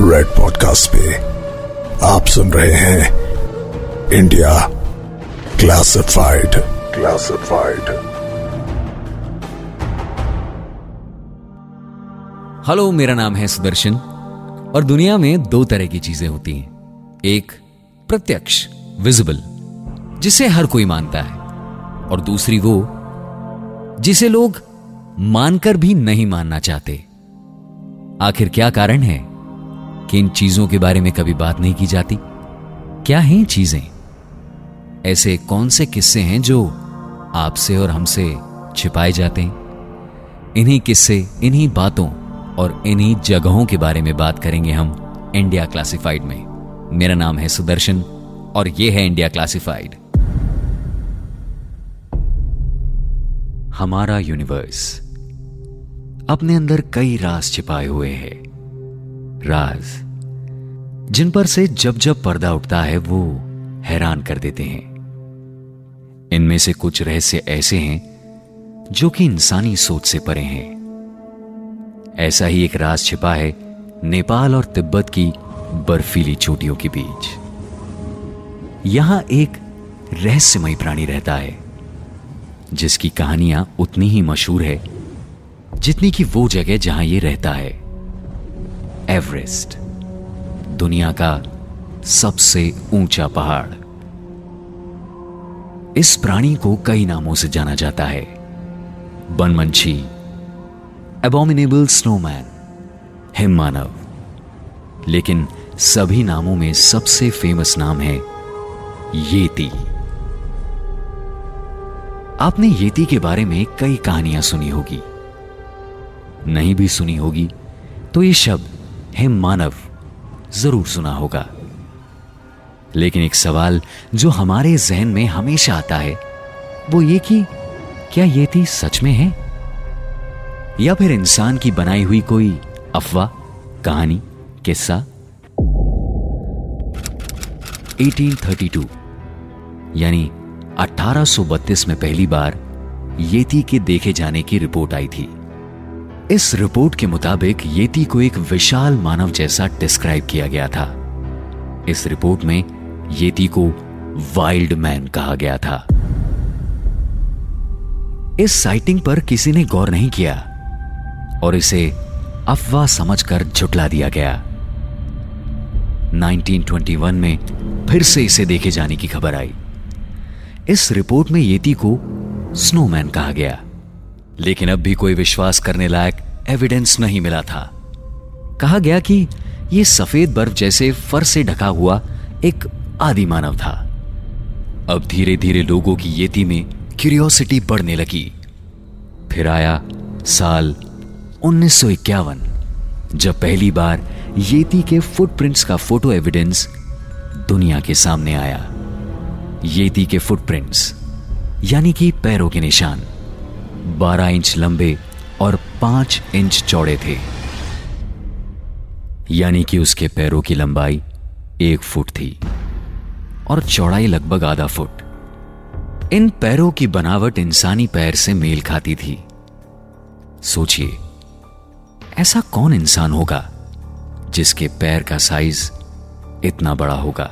Red Podcast पे आप सुन रहे हैं इंडिया क्लासिफाइड क्लासिफाइड हेलो मेरा नाम है सुदर्शन और दुनिया में दो तरह की चीज़ें होती हैं। एक, प्रत्यक्ष विजिबल जिसे हर कोई मानता है। और दूसरी वो, जिसे लोग मानकर भी नहीं मानना चाहते। आखिर क्या कारण है? कि इन चीज़ों के बारे में कभी बात नहीं की जाती? क्या हैं चीज़ें? ऐसे कौन से किस्से हैं जो आपसे और हमसे छिपाए जाते हैं? इन्हीं किस्से, इन्हीं बातों और इन्हीं जगहों के बारे में बात करेंगे हम इंडिया क्लासिफाइड में। मेरा नाम है सुदर्शन और यह है इंडिया क्लासिफाइड। हमारा यूनिवर्स अपने अंदर कई राज छिपाए हुए हैं। राज। जिन पर से जब जब पर्दा उठता है, वो हैरान कर देते हैं। इनमें से कुछ रहस्य ऐसे हैं, जो कि इंसानी सोच से परे हैं। ऐसा ही एक राज छिपा है, नेपाल और तिब्बत की बर्फीली चोटियों के बीच। यहाँ एक रहस्यमय प्राणी रहता है, जिसकी कहानियाँ उतनी ही मशहूर है, जितनी कि वो जगह जहाँ ये रहता है। एवरेस्ट, दुनिया का सबसे ऊँचा पहाड़। इस प्राणी को कई नामों से जाना जाता है। बनमंछी एबोमिनेबल स्नोमैन हिम मानव लेकिन सभी नामों में सबसे फ़ेमस नाम है येती। आपने येती के बारे में कई कहानियाँ सुनी होगी। नहीं भी सुनी होगी तो ये शब्द हिम मानव, ज़रूर सुना होगा। लेकिन एक सवाल जो हमारे जहन में हमेशा आता है, वो ये कि क्या येती सच में है? या फिर इंसान की बनाई हुई कोई अफवाह, कहानी, किस्सा? 1832 यानी 1832 में पहली बार येती के देखे जाने की रिपोर्ट आई थी। इस रिपोर्ट के मुताबिक येती को एक विशाल मानव जैसा डिस्क्राइब किया गया था। इस रिपोर्ट में येती को वाइल्ड मैन कहा गया था। इस साइटिंग पर किसी ने गौर नहीं किया और इसे अफवाह समझकर झुटला दिया गया। 1921 में फिर से इसे देखे जाने की खबर आई। इस रिपोर्ट में येती को स्नोमैन कहा गया। लेकिन अब भी कोई विश्वास करने लायक एविडेंस नहीं मिला था। कहा गया कि यह सफ़ेद बर्फ़ जैसे फर से ढका हुआ एक आदि मानव था। अब धीरे धीरे लोगों की येती में क्यूरियोसिटी बढ़ने लगी। फिर आया साल 1951 जब पहली बार येती के फुटप्रिंट्स का फ़ोटो एविडेंस दुनिया के सामने आया। येती के फुटप्रिंट्स यानी कि पैरों के निशान। 12 इंच लंबे और 5 इंच चौड़े थे। यानी कि उसके पैरों की लंबाई एक फुट थी और चौड़ाई लगभग आधा फुट। इन पैरों की बनावट इंसानी पैर से मेल खाती थी। सोचिए, ऐसा कौन इंसान होगा जिसके पैर का साइज़ इतना बड़ा होगा?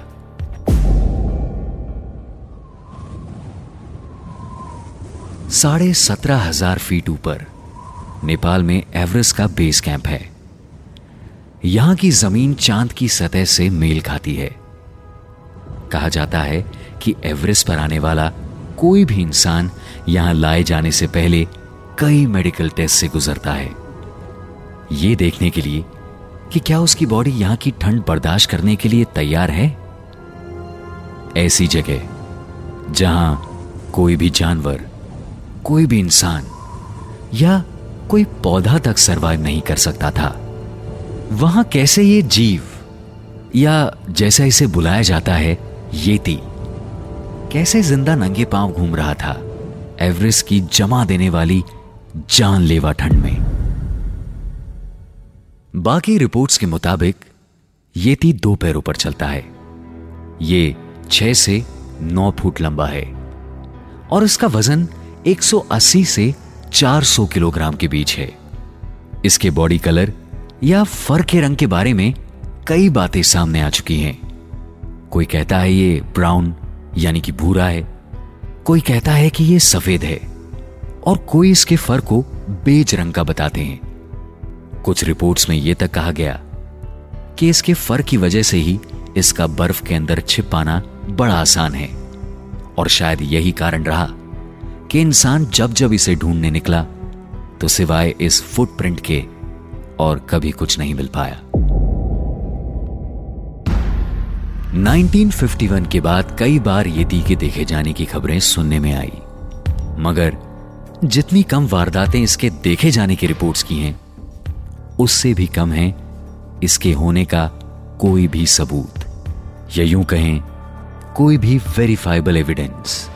साढ़े सत्रह हज़ार फीट ऊपर, नेपाल में एवरेस्ट का बेस कैंप है। यहाँ की ज़मीन चाँद की सतह से मेल खाती है। कहा जाता है कि एवरेस्ट पर आने वाला कोई भी इंसान यहाँ लाए जाने से पहले कई मेडिकल टेस्ट से गुजरता है। यह देखने के लिए कि क्या उसकी बॉडी यहाँ की ठंड बर्दाश्त करने के लिए तैयार है? ऐसी जगह जहाँ कोई भी जानवर कोई भी इंसान या कोई पौधा तक सरवाइव नहीं कर सकता था। वहाँ कैसे ये जीव या जैसा इसे बुलाया जाता है, येती, कैसे ज़िंदा नंगे पाँव घूम रहा था, एवरेस्ट की जमा देने वाली जानलेवा ठंड में। बाकी रिपोर्ट्स के मुताबिक, येती दो पैरों पर चलता है। ये छह से नौ फुट लंबा है। और इसका वज़न 180 से 400 किलोग्राम के बीच है। इसके बॉडी कलर या फर के रंग के बारे में कई बातें सामने आ चुकी हैं। कोई कहता है ये ब्राउन, यानी कि भूरा है। कोई कहता है कि ये सफ़ेद है। और कोई इसके फर को बेज रंग का बताते हैं। कुछ रिपोर्ट्स में यह तक कहा गया कि इसके फर की वजह से ही इसका बर्फ़ के अंदर छिप पाना बड़ा आसान है। और शायद यही कारण रहा कि इंसान जब जब इसे ढूँढने निकला तो सिवाय इस फुटप्रिंट के और कभी कुछ नहीं मिल पाया। 1951 के बाद कई बार येती के देखे जाने की खबरें सुनने में आई। मगर जितनी कम वारदातें इसके देखे जाने की रिपोर्ट्स की हैं, उससे भी कम है इसके होने का कोई भी सबूत। या यूँ कहें, कोई भी वेरीफाइबल एविडेंस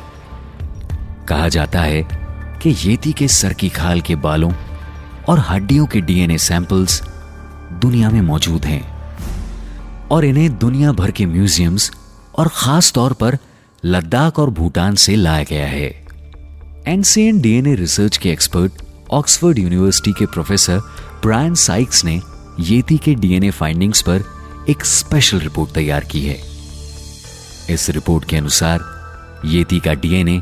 कहा जाता है कि येती के सर की खाल के बालों और हड्डियों के डीएनए सैंपल्स दुनिया में मौजूद हैं और इन्हें दुनिया भर के म्यूजियम्स और खास तौर पर लद्दाख और भूटान से लाया गया है। एनसीएन डीएनए रिसर्च के एक्सपर्ट, ऑक्सफोर्ड यूनिवर्सिटी के प्रोफेसर ब्रायन साइक्स ने येती के डीएनए फाइंडिंग्स पर एक स्पेशल रिपोर्ट तैयार की है। इस रिपोर्ट के अनुसार येती का डीएनए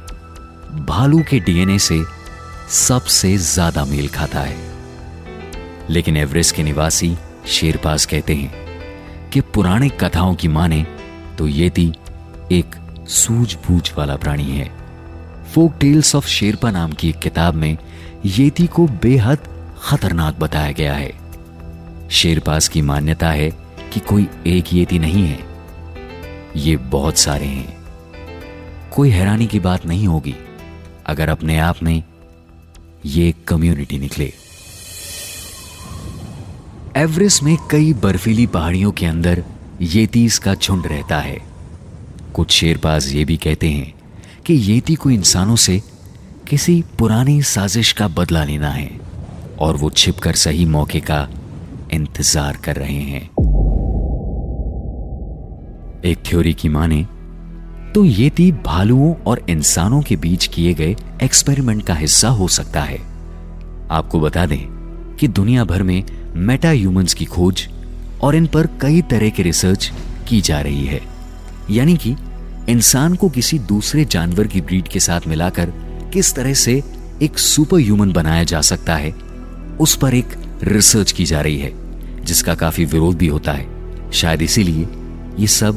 भालू के डीएनए से सबसे ज़्यादा मेल खाता है। लेकिन एवरेस्ट के निवासी शेरपास कहते हैं कि पुराने कथाओं की माने तो येती एक सूझबूझ वाला प्राणी है। फोक टेल्स ऑफ़ शेरपा नाम की एक किताब में येती को बेहद खतरनाक बताया गया है। शेरपास की मान्यता है कि कोई एक येती नहीं है। ये बहुत सारे हैं। कोई हैरानी की बात नहीं होगी अगर अपने आप में ये कम्युनिटी निकले। एवरेस्ट में कई बर्फीली पहाड़ियों के अंदर येतीस का झुंड रहता है। कुछ शेरबाज ये भी कहते हैं कि येती को इंसानों से किसी पुरानी साजिश का बदला लेना है और वो छिपकर सही मौके का इंतज़ार कर रहे हैं। एक थ्योरी की माने तो ये येती भालुओं और इंसानों के बीच किए गए एक्सपेरिमेंट का हिस्सा हो सकता है। आपको बता दें कि दुनिया भर में मेटा ह्यूमंस की खोज और इन पर कई तरह के रिसर्च की जा रही है। यानी कि इंसान को किसी दूसरे जानवर की ब्रीड के साथ मिलाकर किस तरह से एक सुपर ह्यूमन बनाया जा सकता है, उस पर एक रिसर्च की जा रही है, जिसका काफ़ी विरोध भी होता है। शायद इसीलिए ये सब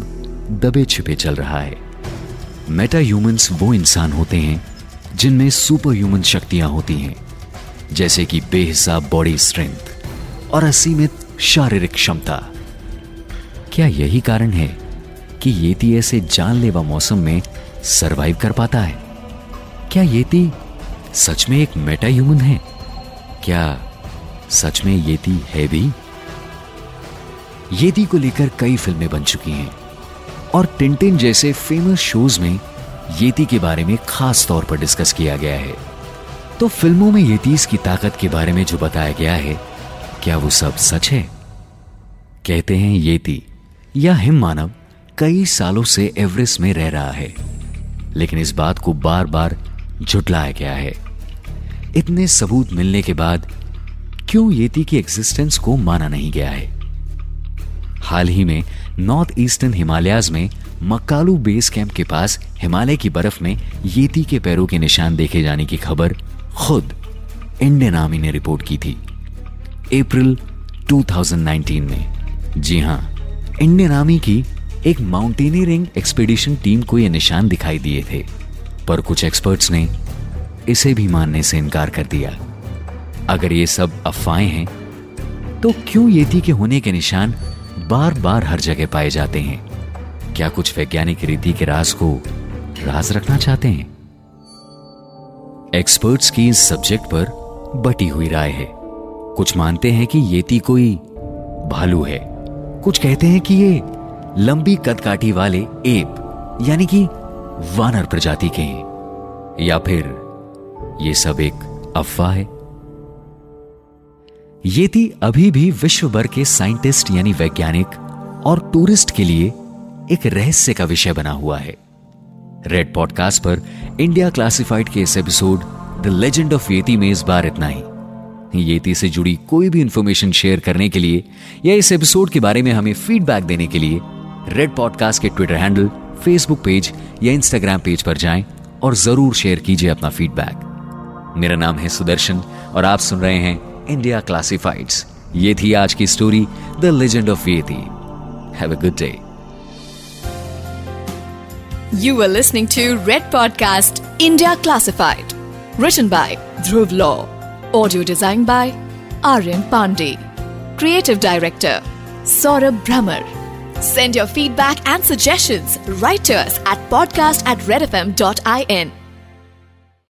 दबे छिपे चल रहा है। मेटा ह्यूमंस वो इंसान होते हैं, जिनमें सुपर ह्यूमन शक्तियाँ होती हैं, जैसे कि बेहिसाब बॉडी स्ट्रेंथ और असीमित शारीरिक क्षमता। क्या यही कारण है कि येती ऐसे जानलेवा मौसम में सरवाइव कर पाता है? क्या येती सच में एक मेटा ह्यूमन है? क्या सच में येती है भी? येती को लेकर कई फ़िल्में बन चुकी हैं। और टिंटिन जैसे फ़ेमस शोज़ में येती के बारे में खास तौर पर डिस्कस किया गया है। तो फ़िल्मों में येतीस की ताकत के बारे में जो बताया गया है, क्या वो सब सच है? कहते हैं येती, या हिम मानव, कई सालों से एवरेस्ट में रह रहा है, लेकिन इस बात को बार बार झुटलाया गया है। इतने सबूत मिलने के बाद क्यों येती की एग्जिस्टेंस को माना नहीं गया है? हाल ही में नॉर्थ ईस्टर्न हिमालयाज में मक्कालू बेस कैंप के पास हिमालय की बर्फ़ में येती के पैरों के निशान देखे जाने की खबर खुद इंडियन आर्मी ने रिपोर्ट की थी। अप्रैल 2019 में। जी हाँ, इंडियन आर्मी की एक माउंटेनियरिंग एक्सपीडिशन टीम को यह निशान दिखाई दिए थे, पर कुछ एक्सपर्ट्स ने इसे भी मानने से इनकार कर दिया। अगर ये सब अफवाहें हैं तो क्यों येती के होने के निशान बार बार हर जगह पाए जाते हैं। क्या कुछ वैज्ञानिक रीति के राज को राज रखना चाहते हैं? एक्सपर्ट्स की इस सब्जेक्ट पर बटी हुई राय है। कुछ मानते हैं कि येती कोई भालू है। कुछ कहते हैं कि ये लंबी कदकाठी वाले एप, यानी कि वानर प्रजाति के हैं। या फिर ये सब एक अफवाह है? येती अभी भी विश्व भर के साइंटिस्ट यानी वैज्ञानिक और टूरिस्ट के लिए एक रहस्य का विषय बना हुआ है। रेड पॉडकास्ट पर इंडिया क्लासिफाइड के इस episode the legend of yeti में इस बार इतना ही। येती से जुड़ी कोई भी इंफॉर्मेशन शेयर करने के लिए या इस एपिसोड के बारे में हमें फीडबैक देने के लिए रेड पॉडकास्ट के ट्विटर हैंडल फेसबुक पेज या इंस्टाग्राम पेज पर जाएँ और ज़रूर शेयर कीजिए अपना फीडबैक मेरा नाम है सुदर्शन और आप सुन रहे हैं इंडिया क्लासिफाइड्स ये थी आज की story the legend of yeti have a good day You were listening to Red Podcast India Classified, written by Dhruv Law, audio designed by Aryan Pandey, creative director Saurabh Brahmer. Send your feedback and suggestions right to us at podcast at redfm.in.